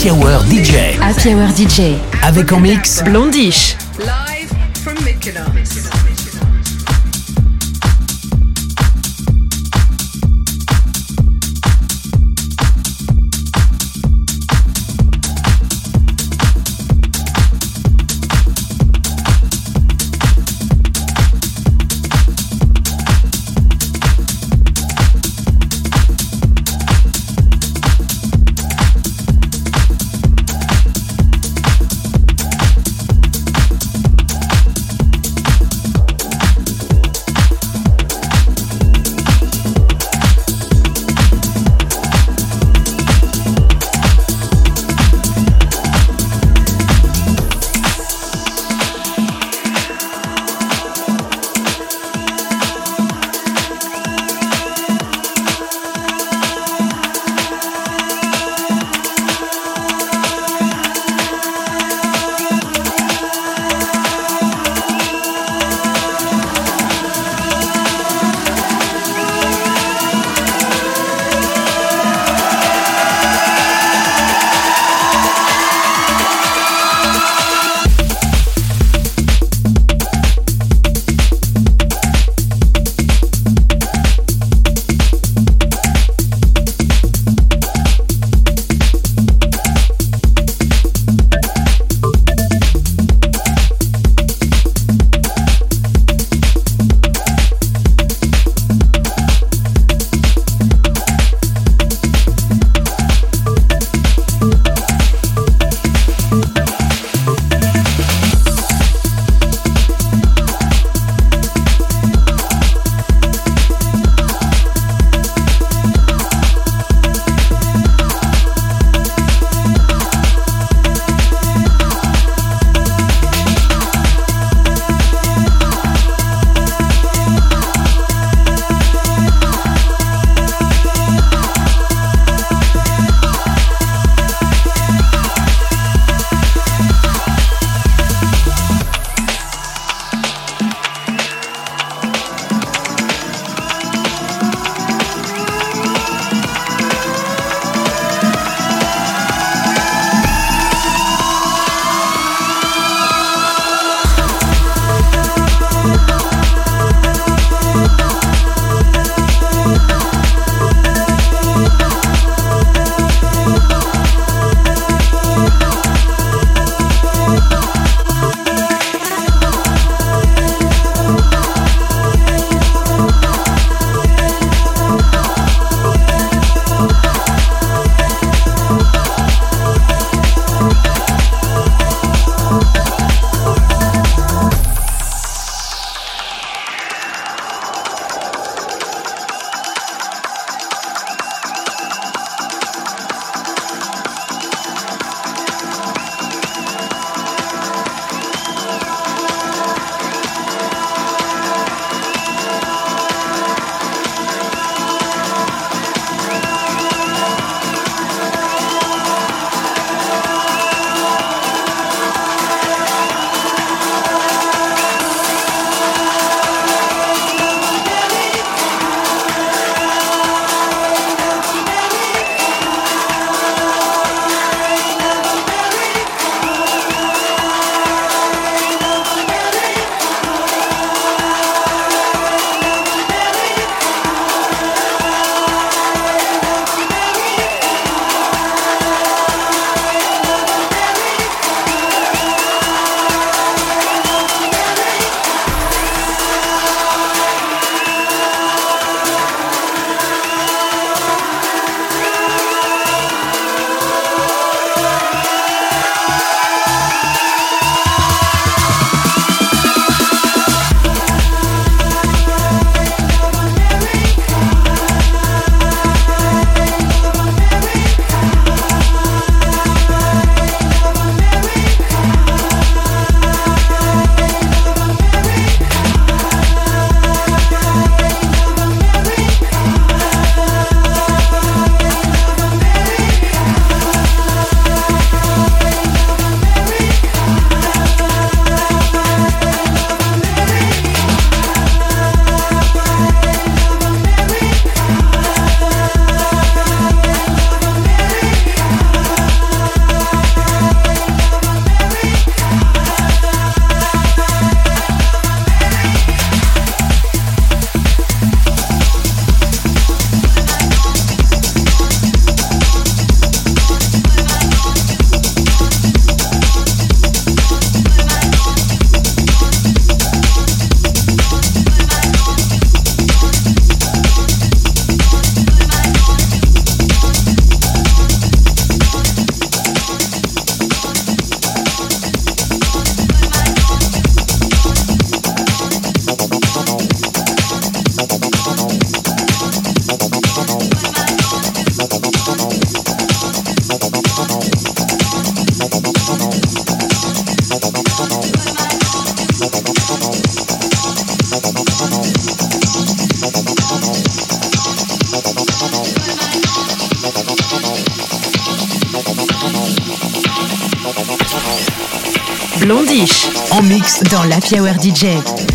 Happy Hour DJ. Happy Hour DJ. Avec en mix Blondish. Live from Mykonos. Dans la Hour DJ.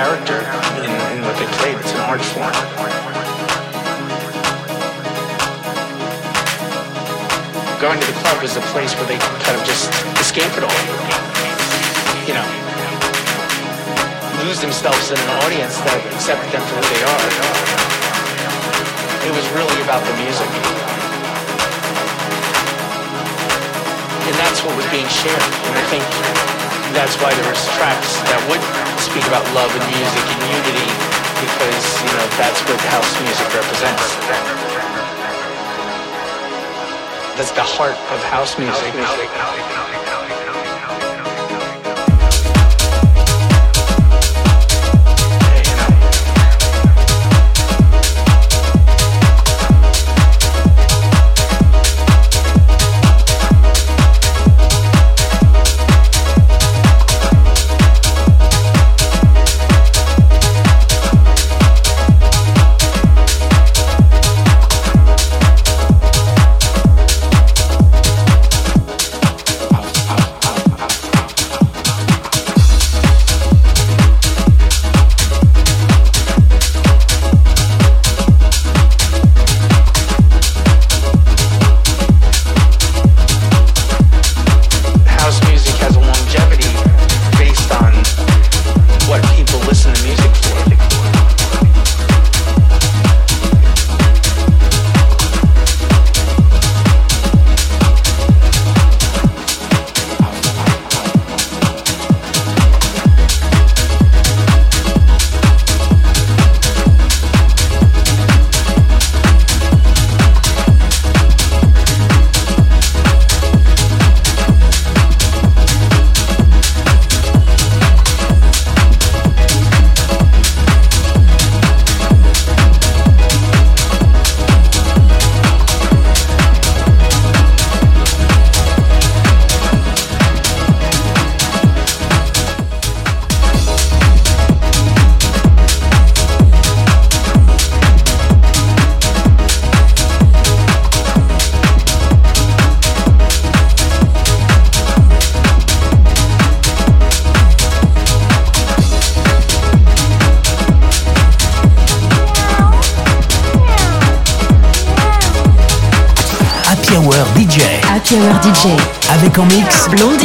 Character in, in what they played. It's an art form. Going to the club is a place where they kind of just escape it all. You know, lose themselves in an audience that accepted them for who they are. It was really about the music. And that's what was being shared. And I think that's why there was tracks that would speak about love and music and unity because, you know, that's what house music represents. That's the heart of house music. Avec en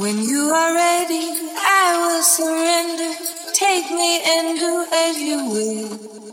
When you are ready, I will surrender. Take me and do as you will.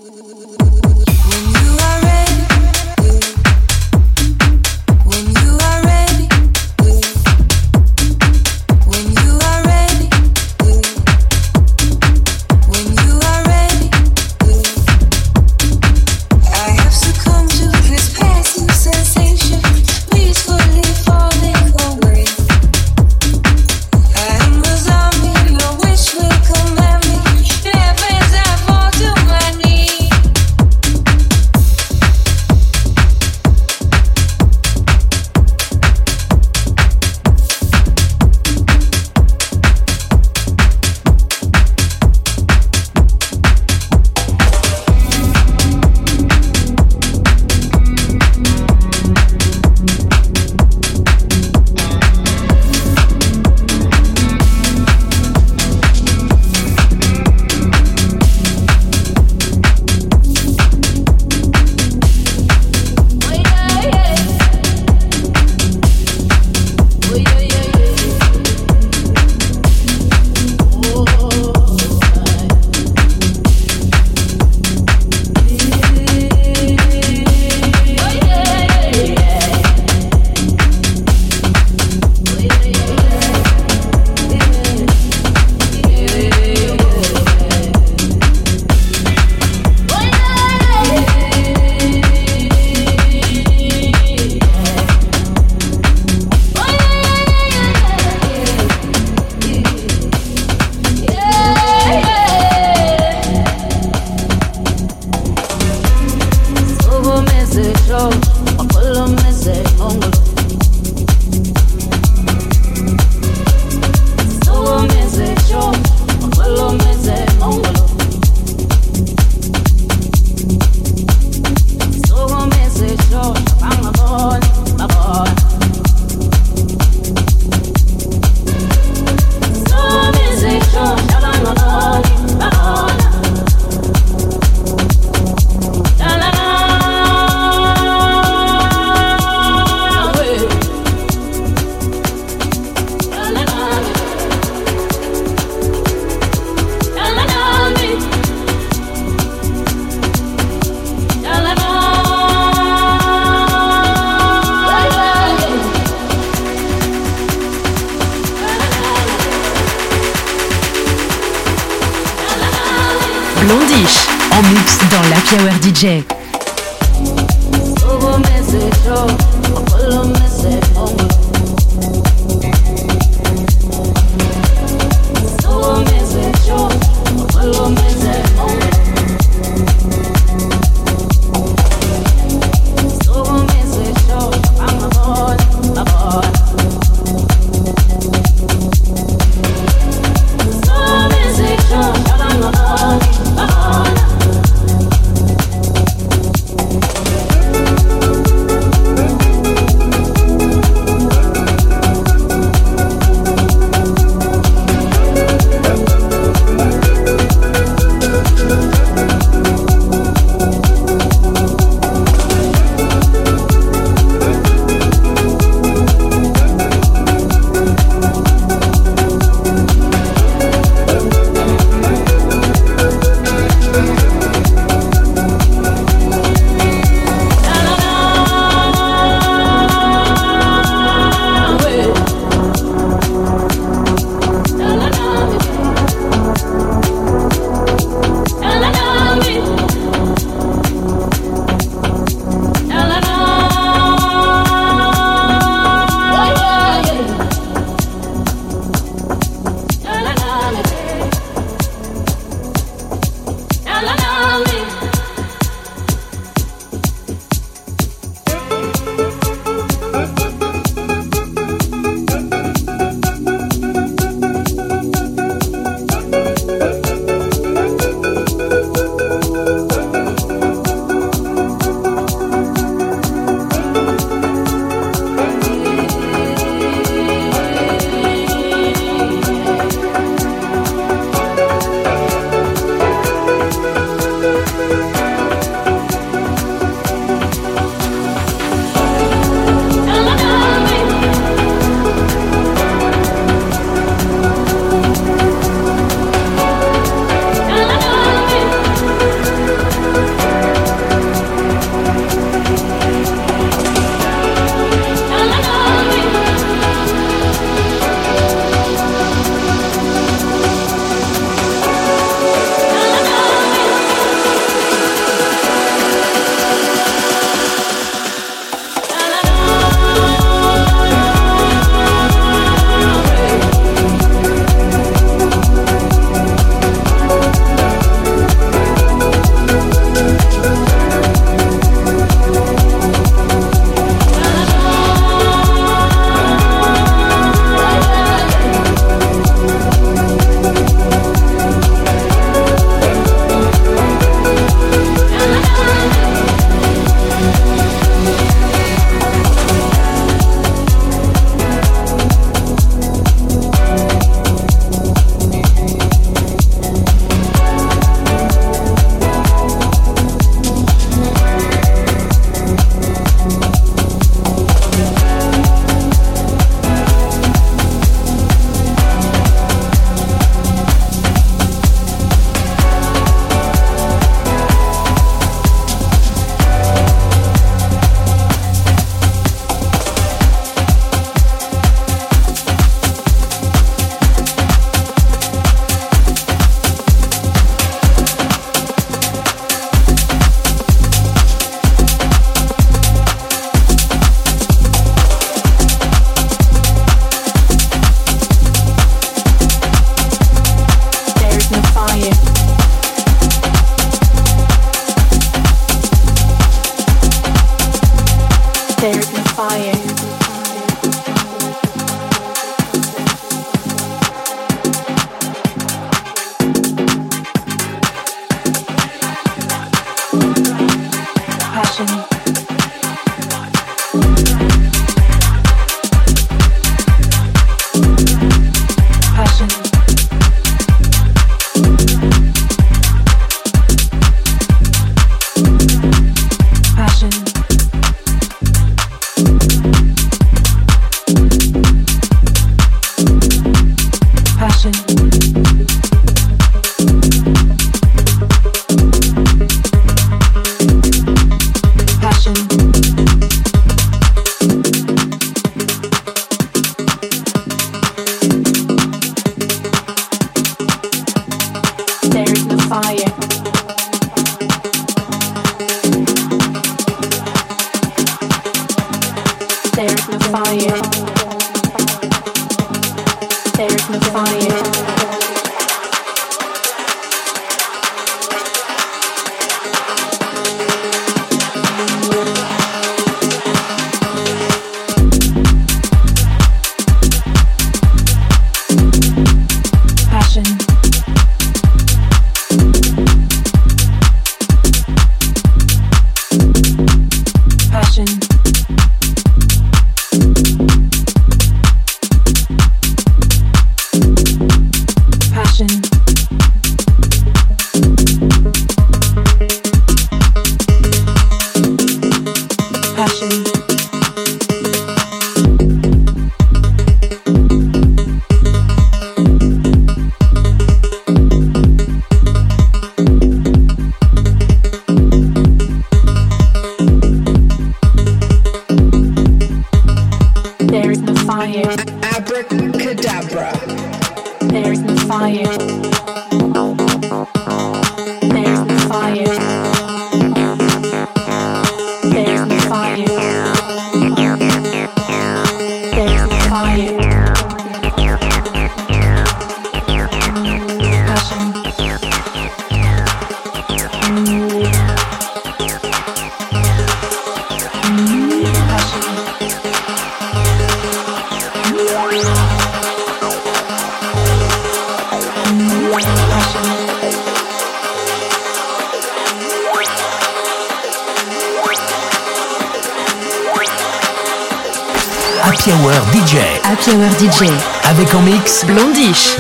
Mix Blondish. DJ. Avec en mix Blondish.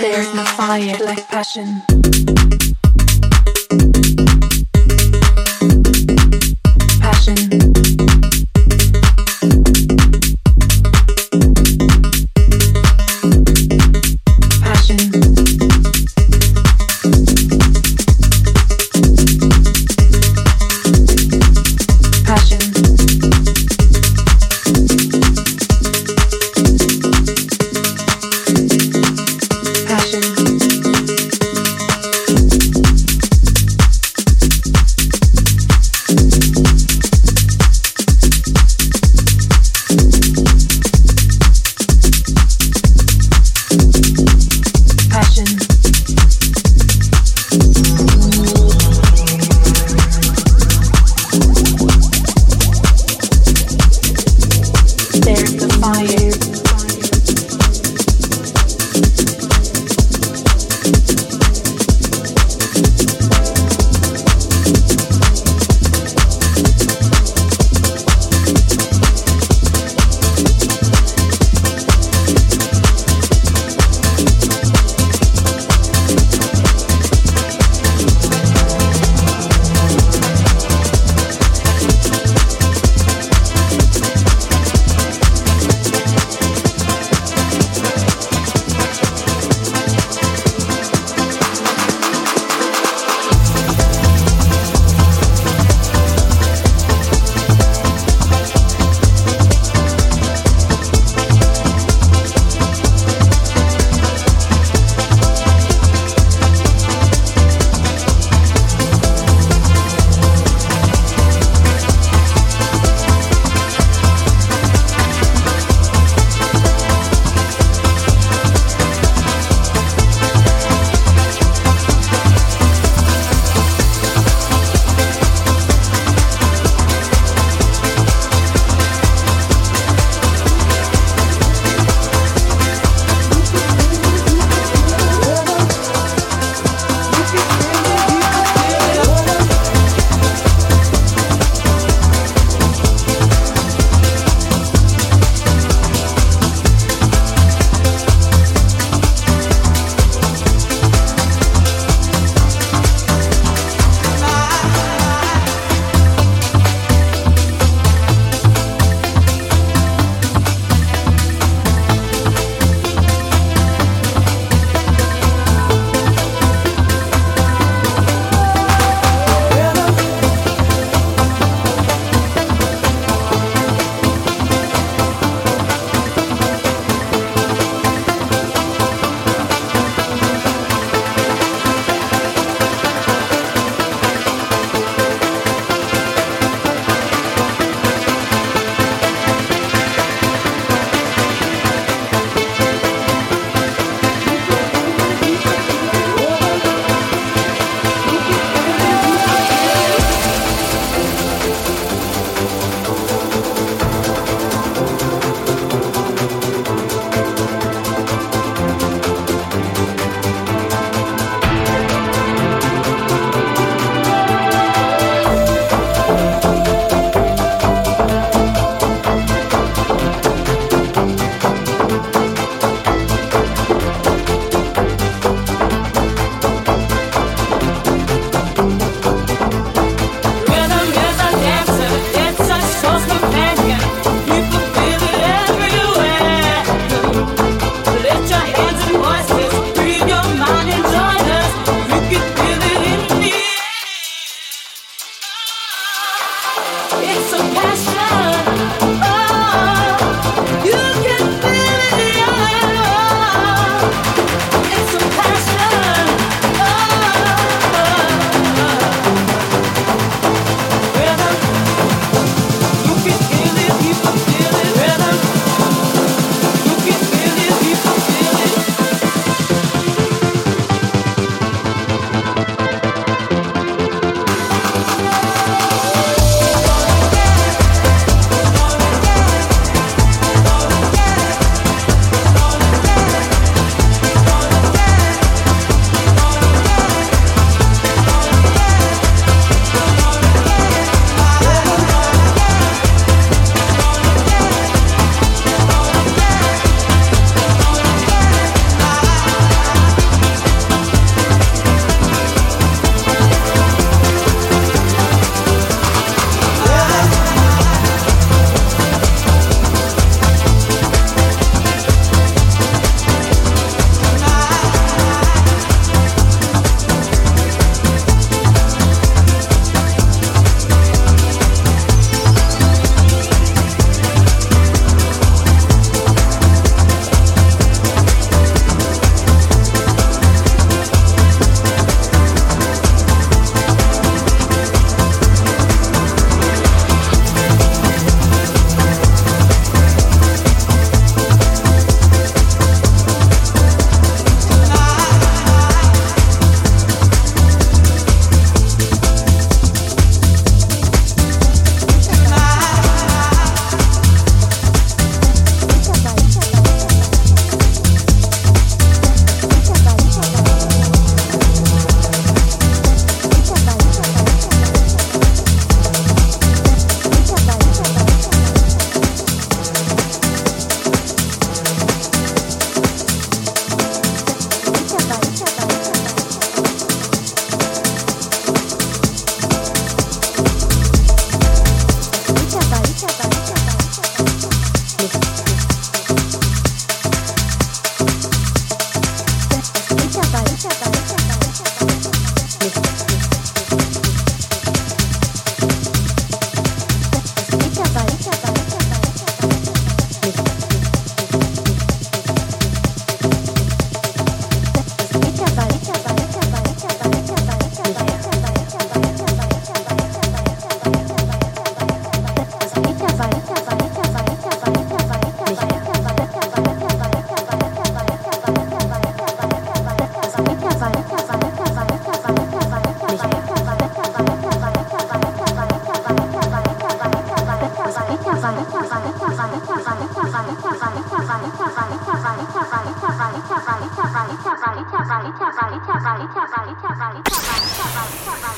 There's no fire like passion.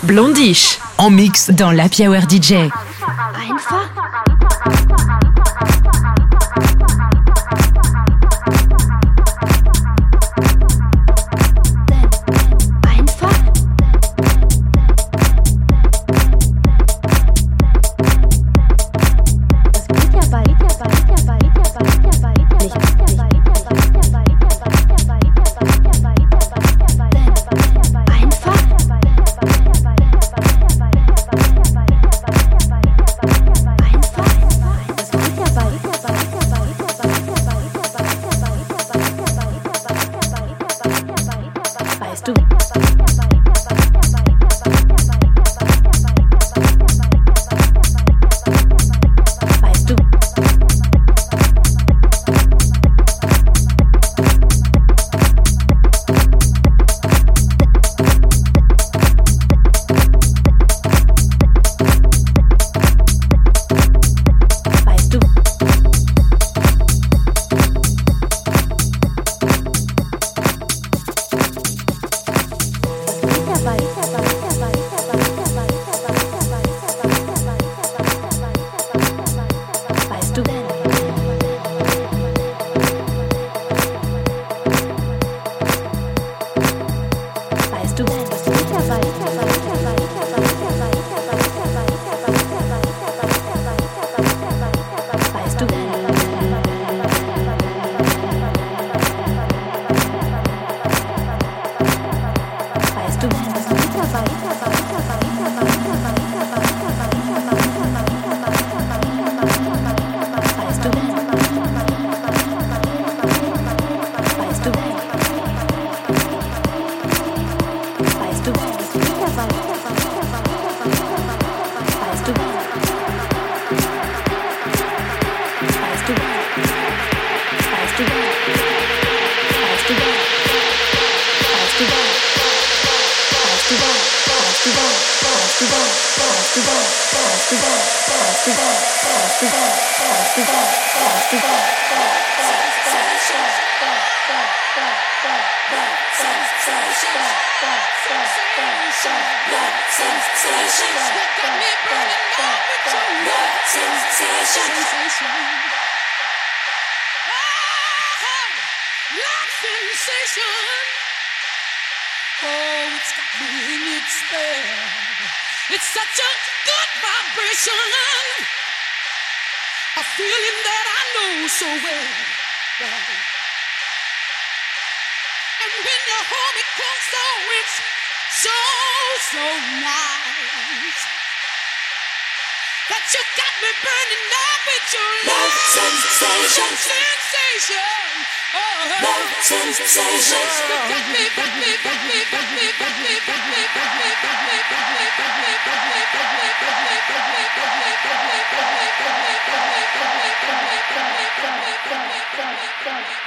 Blondish en mix dans la Hour DJ.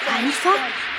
Einfach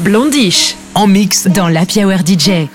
Blondish en mix dans la DJ.